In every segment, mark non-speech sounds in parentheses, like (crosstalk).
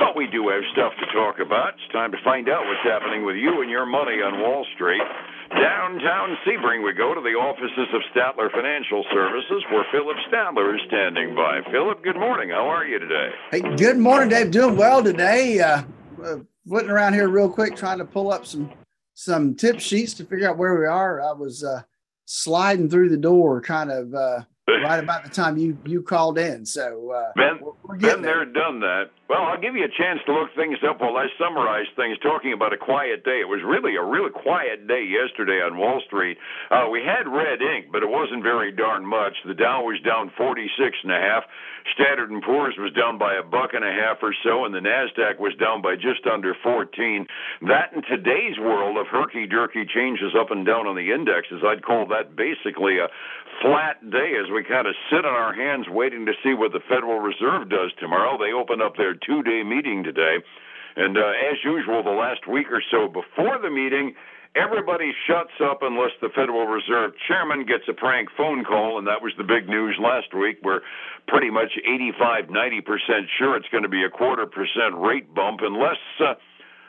But we do have stuff to talk about. It's time to find out what's happening with you and your money on Wall Street. Downtown Sebring, we go to the offices of Statler Financial Services, where Phillip Statler is standing by. Phillip, good morning. How are you today? Hey, good morning, Dave. Doing well today. Uh, uh, flitting around here real quick, trying to pull up some some tip sheets to figure out where we are. I was uh, sliding through the door, kind of uh, right about the time you you called in. So uh, been, we're, been there, done that. Well, I'll give you a chance to look things up while I summarize things. Talking about a quiet day, it was really a really quiet day yesterday on Wall Street. Uh, we had red ink, but it wasn't very darn much. The Dow was down 46 and a half. Standard and Poor's was down by a buck and a half or so, and the Nasdaq was down by just under 14. That in today's world of herky jerky changes up and down on the indexes, I'd call that basically a flat day as we kind of sit on our hands waiting to see what the Federal Reserve does tomorrow. They open up their two day meeting today. And uh, as usual, the last week or so before the meeting, everybody shuts up unless the Federal Reserve chairman gets a prank phone call, and that was the big news last week. We're pretty much 85, 90 percent sure it's going to be a quarter percent rate bump, unless uh,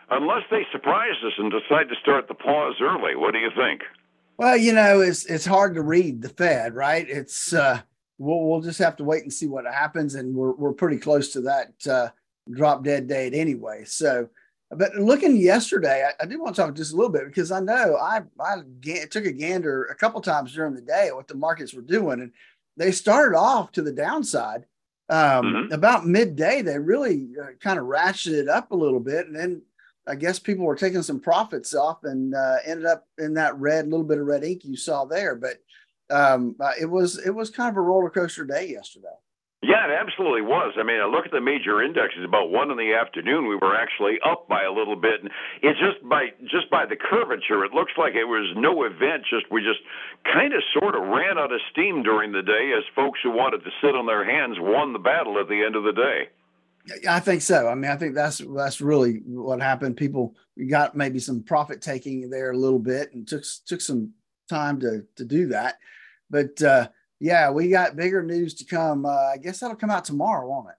unless they surprise us and decide to start the pause early. What do you think? Well, you know, it's it's hard to read the Fed, right? It's uh, we'll we'll just have to wait and see what happens, and we're we're pretty close to that uh, drop dead date anyway. So but looking yesterday, I, I do want to talk just a little bit because I know I I took a gander a couple times during the day at what the markets were doing, and they started off to the downside. Um, mm-hmm. About midday, they really uh, kind of ratcheted up a little bit, and then I guess people were taking some profits off and uh, ended up in that red little bit of red ink you saw there. But um, uh, it was it was kind of a roller coaster day yesterday. Yeah, it absolutely was. I mean, I look at the major indexes. About one in the afternoon, we were actually up by a little bit. And it's just by just by the curvature, it looks like it was no event. Just we just kind of sort of ran out of steam during the day as folks who wanted to sit on their hands won the battle at the end of the day. I think so. I mean, I think that's that's really what happened. People got maybe some profit taking there a little bit and took took some time to to do that, but. uh yeah, we got bigger news to come. Uh, I guess that'll come out tomorrow, won't it?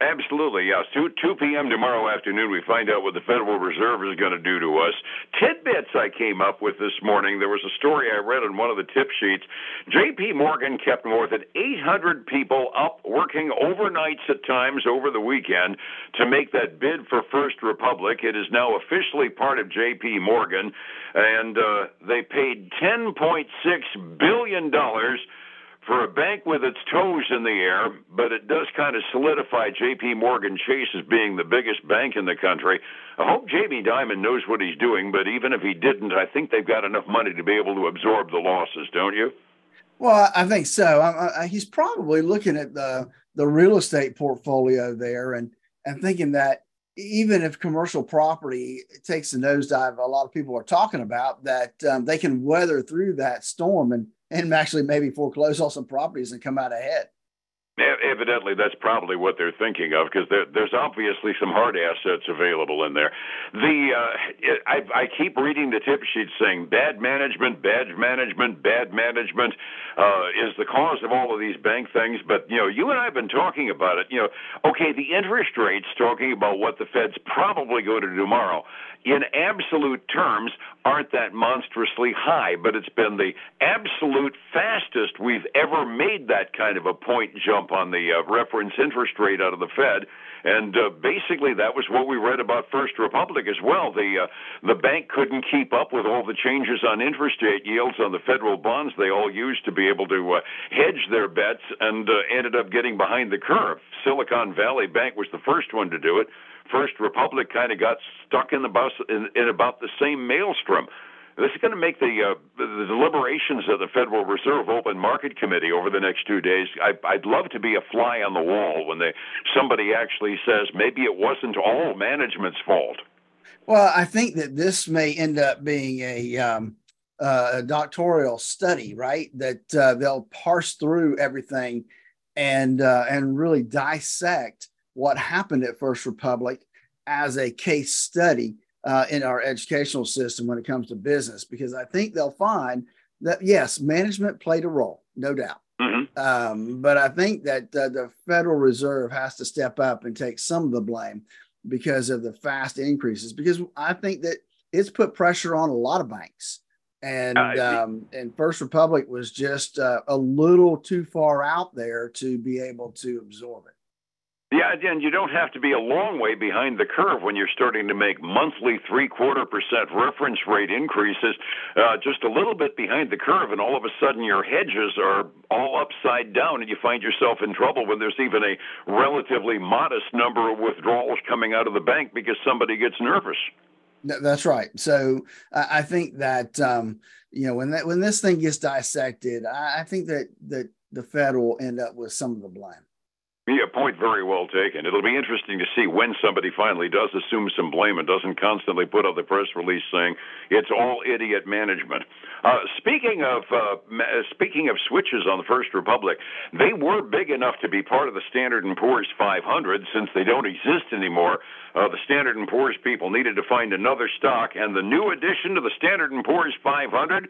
Absolutely, yes. 2, 2 p.m. tomorrow afternoon, we find out what the Federal Reserve is going to do to us. Tidbits I came up with this morning. There was a story I read on one of the tip sheets. J.P. Morgan kept more than 800 people up working overnights at times over the weekend to make that bid for First Republic. It is now officially part of J.P. Morgan, and uh, they paid $10.6 billion for a bank with its toes in the air, but it does kind of solidify J.P. Morgan Chase as being the biggest bank in the country. I hope Jamie Dimon knows what he's doing, but even if he didn't, I think they've got enough money to be able to absorb the losses, don't you? Well, I think so. I, I, he's probably looking at the the real estate portfolio there and and thinking that even if commercial property takes a nosedive, a lot of people are talking about that um, they can weather through that storm and and actually maybe foreclose on some properties and come out ahead. Evidently, that's probably what they're thinking of because there, there's obviously some hard assets available in there. The uh, I, I keep reading the tip sheet saying bad management, bad management, bad management uh, is the cause of all of these bank things. But you know, you and I have been talking about it. You know, okay, the interest rates, talking about what the Fed's probably going to do tomorrow in absolute terms aren't that monstrously high, but it's been the absolute fastest we've ever made that kind of a point jump on the uh, reference interest rate out of the Fed. And uh, basically, that was what we read about First Republic as well. The uh, the bank couldn't keep up with all the changes on interest rate yields on the federal bonds they all used to be able to uh, hedge their bets, and uh, ended up getting behind the curve. Silicon Valley Bank was the first one to do it. First Republic kind of got stuck in the bus in, in about the same maelstrom. This is going to make the, uh, the deliberations of the Federal Reserve Open Market Committee over the next two days. I, I'd love to be a fly on the wall when they somebody actually says maybe it wasn't all management's fault. Well, I think that this may end up being a, um, uh, a doctoral study, right? That uh, they'll parse through everything and uh, and really dissect what happened at First Republic as a case study uh, in our educational system when it comes to business, because I think they'll find that yes, management played a role, no doubt. Mm-hmm. Um, but I think that uh, the Federal Reserve has to step up and take some of the blame because of the fast increases. Because I think that it's put pressure on a lot of banks, and uh, um, and First Republic was just uh, a little too far out there to be able to absorb it. Yeah, and you don't have to be a long way behind the curve when you're starting to make monthly three quarter percent reference rate increases, uh, just a little bit behind the curve, and all of a sudden your hedges are all upside down, and you find yourself in trouble when there's even a relatively modest number of withdrawals coming out of the bank because somebody gets nervous. That's right. So I think that um, you know when that when this thing gets dissected, I think that that the Fed will end up with some of the blame. Yeah, point very well taken. It'll be interesting to see when somebody finally does assume some blame and doesn't constantly put out the press release saying it's all idiot management. Uh, speaking of uh, speaking of switches on the First Republic, they were big enough to be part of the Standard and Poor's 500. Since they don't exist anymore, uh, the Standard and Poor's people needed to find another stock, and the new addition to the Standard and Poor's 500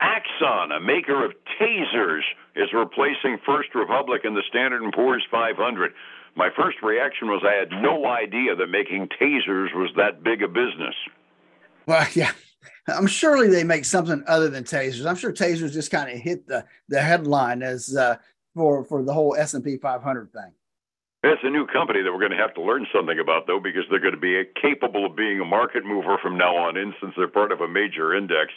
Axon, a maker of tasers, is replacing First Republic in the Standard & Poor's 500. My first reaction was I had no idea that making tasers was that big a business. Well, (laughs) yeah. I'm surely they make something other than tasers. I'm sure tasers just kind of hit the the headline as uh, for for the whole S&P 500 thing. It's a new company that we're going to have to learn something about, though, because they're going to be capable of being a market mover from now on in, since they're part of a major index.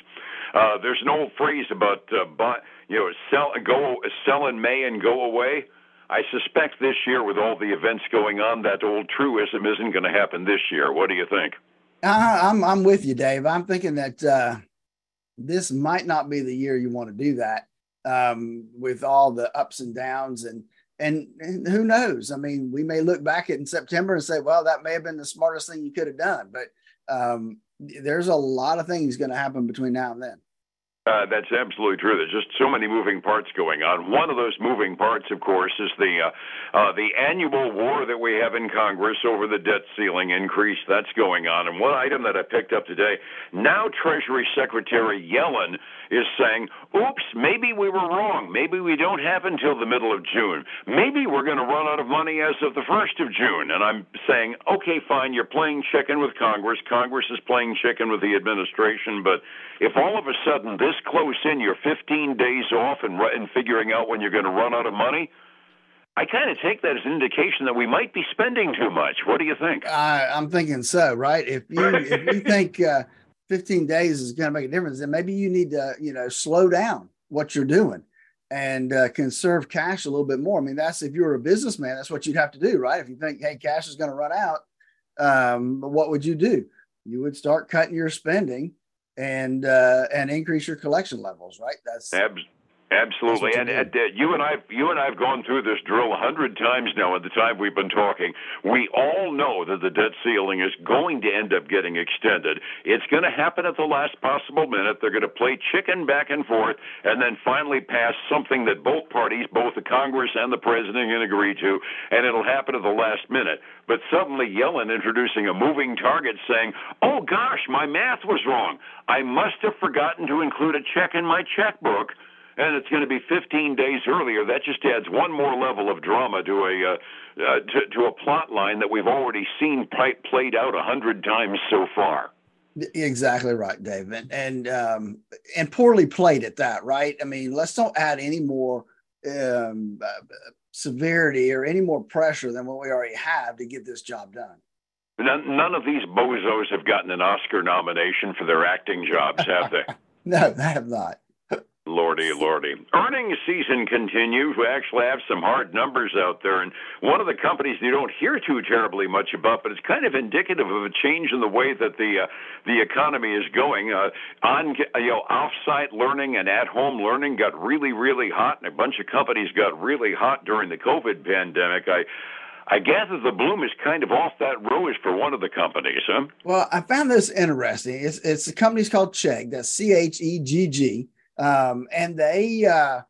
Uh, there's an old phrase about uh, you know, sell go sell in May and go away. I suspect this year, with all the events going on, that old truism isn't going to happen this year. What do you think? Uh, I'm I'm with you, Dave. I'm thinking that uh, this might not be the year you want to do that um, with all the ups and downs and, and and who knows? I mean, we may look back at in September and say, well, that may have been the smartest thing you could have done, but um, there's a lot of things going to happen between now and then. Uh, that's absolutely true. There's just so many moving parts going on. One of those moving parts, of course, is the uh, uh, the annual war that we have in Congress over the debt ceiling increase that's going on. And one item that I picked up today: now Treasury Secretary Yellen is saying, "Oops, maybe we were wrong. Maybe we don't have until the middle of June. Maybe we're going to run out of money as of the first of June." And I'm saying, "Okay, fine. You're playing chicken with Congress. Congress is playing chicken with the administration. But if all of a sudden this close in, you're 15 days off and, and figuring out when you're going to run out of money. I kind of take that as an indication that we might be spending too much. What do you think? I, I'm thinking so. Right? If you if you think uh, 15 days is going to make a difference, then maybe you need to you know slow down what you're doing and uh, conserve cash a little bit more. I mean, that's if you're a businessman, that's what you'd have to do, right? If you think, hey, cash is going to run out, um, what would you do? You would start cutting your spending and uh, and increase your collection levels, right? That's Abs- Absolutely, and, and uh, you and I, you and I have gone through this drill a hundred times now. At the time we've been talking, we all know that the debt ceiling is going to end up getting extended. It's going to happen at the last possible minute. They're going to play chicken back and forth, and then finally pass something that both parties, both the Congress and the president, can agree to, and it'll happen at the last minute. But suddenly, Yellen introducing a moving target, saying, "Oh gosh, my math was wrong. I must have forgotten to include a check in my checkbook." And it's going to be 15 days earlier. That just adds one more level of drama to a uh, uh, to, to a plot line that we've already seen play, played out a hundred times so far. Exactly right, Dave, and and, um, and poorly played at that. Right? I mean, let's don't add any more um, uh, severity or any more pressure than what we already have to get this job done. None, none of these bozos have gotten an Oscar nomination for their acting jobs, have they? (laughs) no, they have not. Lordy, lordy. Earnings season continues. We actually have some hard numbers out there. And one of the companies you don't hear too terribly much about, but it's kind of indicative of a change in the way that the uh, the economy is going. Uh, on you know, offsite learning and at home learning got really, really hot, and a bunch of companies got really hot during the COVID pandemic. I I gather the bloom is kind of off that rose for one of the companies, huh? Well, I found this interesting. It's it's the company's called Chegg. That's C H E G G um, and they, uh,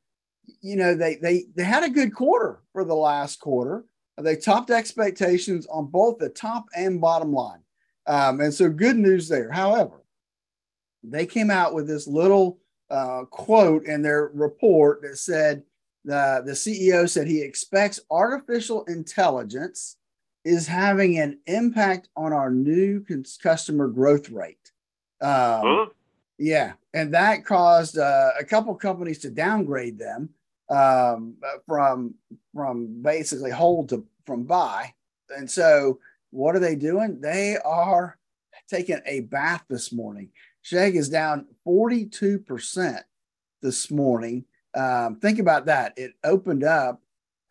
you know, they they they had a good quarter for the last quarter. They topped expectations on both the top and bottom line, um, and so good news there. However, they came out with this little uh, quote in their report that said the, the CEO said he expects artificial intelligence is having an impact on our new customer growth rate. Um, huh? Yeah, and that caused uh, a couple companies to downgrade them um, from from basically hold to from buy. And so, what are they doing? They are taking a bath this morning. Chegg is down 42% this morning. Um, think about that. It opened up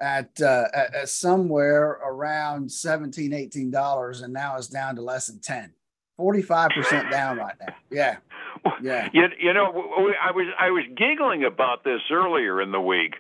at, uh, at, at, somewhere around 17 $18, and now it's down to less than 10. 45% down right now. Yeah. Yeah. You, you know, I was I was giggling about this earlier in the week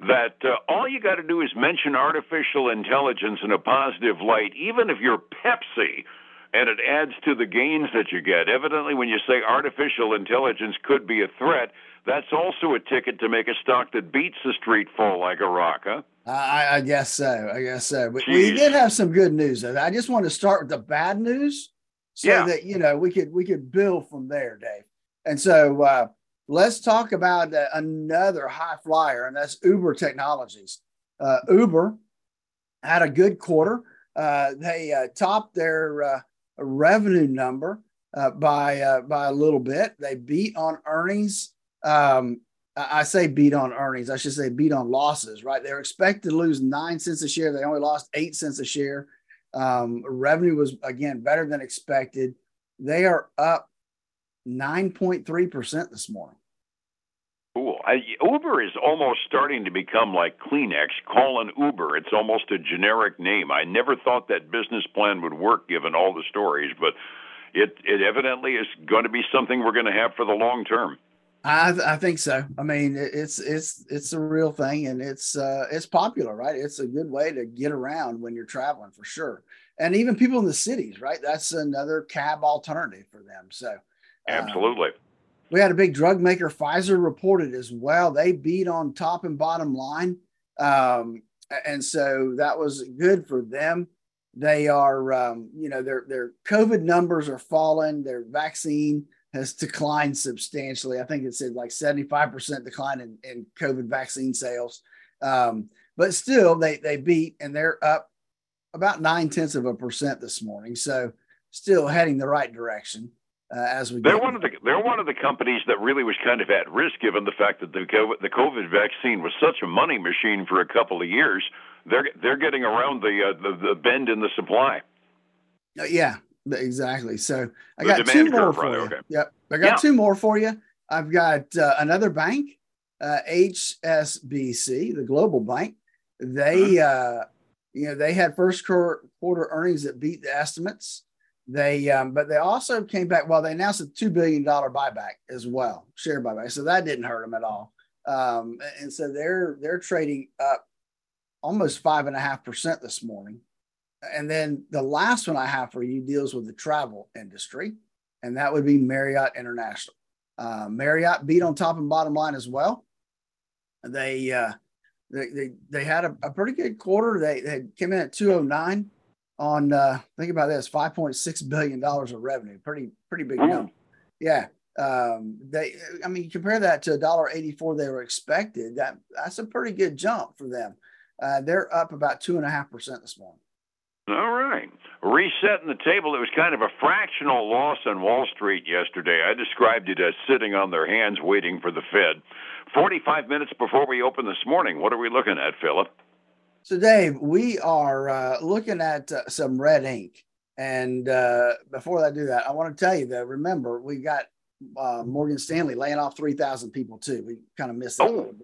that uh, all you got to do is mention artificial intelligence in a positive light, even if you're Pepsi, and it adds to the gains that you get. Evidently, when you say artificial intelligence could be a threat, that's also a ticket to make a stock that beats the street fall like a rock, huh? I, I guess so. I guess so. But Jeez. we did have some good news. Though. I just want to start with the bad news, so yeah. that you know we could we could build from there, Dave. And so uh, let's talk about uh, another high flyer, and that's Uber Technologies. Uh, Uber had a good quarter. Uh, they uh, topped their uh, revenue number by by a little bit. They beat on earnings. Um, I say beat on earnings. I should say beat on losses. Right? They're expected to lose nine cents a share. They only lost eight cents a share. Um, revenue was again better than expected. They are up 9.3% this morning. Cool. I, Uber is almost starting to become like Kleenex. Calling Uber, it's almost a generic name. I never thought that business plan would work given all the stories, but it it evidently is going to be something we're going to have for the long term. I, I think so. I mean, it's it's it's a real thing, and it's uh, it's popular, right? It's a good way to get around when you're traveling for sure, and even people in the cities, right? That's another cab alternative for them. So Absolutely. Um, we had a big drug maker, Pfizer, reported as well. They beat on top and bottom line. Um, and so that was good for them. They are, um, you know, their their COVID numbers are falling. Their vaccine has declined substantially. I think it said like 75% decline in, in COVID vaccine sales. Um, but still, they they beat and they're up about nine tenths of a percent this morning. So still heading the right direction uh, as we. They're one of the they're one of the companies that really was kind of at risk given the fact that the COVID, the COVID vaccine was such a money machine for a couple of years. They're they're getting around the uh, the, the bend in the supply. Uh, yeah, exactly. So I got two more for you. Okay. Yep, I got yeah. two more for you. I've got uh, another bank, HSBC, uh, the global bank. They, uh-huh. uh, you know, they had first quarter earnings that beat the estimates. They, um, but they also came back. Well, they announced a two billion dollar buyback as well, share buyback. So that didn't hurt them at all. Um, and so they're they're trading up almost five and a half percent this morning. And then the last one I have for you deals with the travel industry, and that would be Marriott International. Uh, Marriott beat on top and bottom line as well. They uh, they, they they had a, a pretty good quarter. They, they came in at 209 on uh think about this 5.6 billion dollars of revenue pretty pretty big number yeah um they i mean compare that to a dollar 84 they were expected that that's a pretty good jump for them uh they're up about two and a half percent this morning all right. Resetting the table it was kind of a fractional loss on wall street yesterday. I described it as sitting on their hands waiting for the fed. 45 minutes before we open this morning what are we looking at phillip? So, Dave, we are uh, looking at uh, some red ink. And uh, before I do that, I want to tell you that remember, we got uh, Morgan Stanley laying off 3,000 people too. We kind of missed that oh,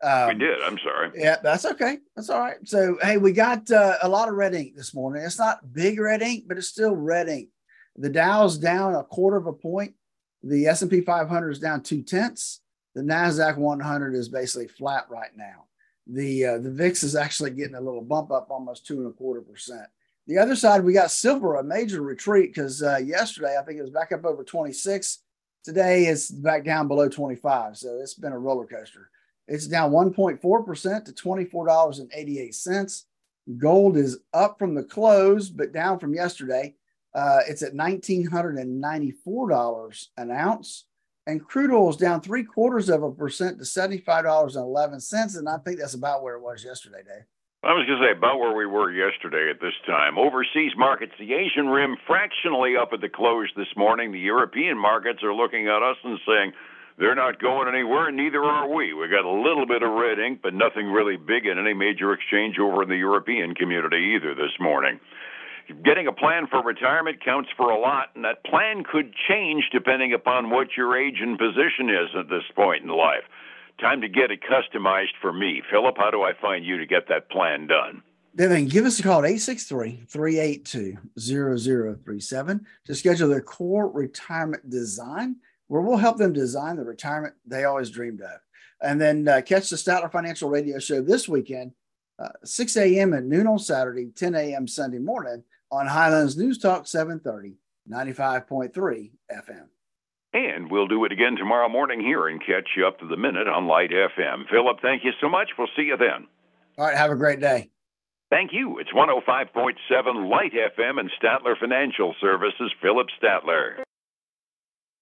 but um, we did. I'm sorry. Yeah, that's okay. That's all right. So, hey, we got uh, a lot of red ink this morning. It's not big red ink, but it's still red ink. The Dow's down a quarter of a point. The S&P 500 is down two tenths. The Nasdaq 100 is basically flat right now. The uh, the VIX is actually getting a little bump up, almost two and a quarter percent. The other side, we got silver, a major retreat because uh, yesterday I think it was back up over 26. Today it's back down below 25. So it's been a roller coaster. It's down 1.4% to $24.88. Gold is up from the close, but down from yesterday. Uh, it's at $1,994 an ounce. and crude oil is down three quarters of a percent to $75.11. And I think that's about where it was yesterday, Dave. I was going to say about where we were yesterday at this time. Overseas markets, the Asian rim fractionally up at the close this morning. The European markets are looking at us and saying they're not going anywhere, and neither are we. We got a little bit of red ink, but nothing really big in any major exchange over in the European community either this morning. Getting a plan for retirement counts for a lot, and that plan could change depending upon what your age and position is at this point in life. Time to get it customized for me. Phillip, how do I find you to get that plan done? Then give us a call at 863 382 0037 to schedule their core retirement design, where we'll help them design the retirement they always dreamed of. And then uh, catch the Statler Financial Radio Show this weekend, uh, 6 a.m. and noon on Saturday, 10 a.m. Sunday morning on Highlands News Talk 730, 95.3 FM. And we'll do it again tomorrow morning here and catch you up to the minute on Light FM. Phillip, thank you so much. We'll see you then. All right. Have a great day. Thank you. It's 105.7 Light FM and Statler Financial Services, Phillip Statler.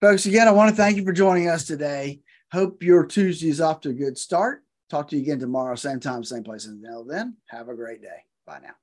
Folks, again, I want to thank you for joining us today. Hope your Tuesday is off to a good start. Talk to you again tomorrow, same time, same place. Until then, have a great day. Bye now.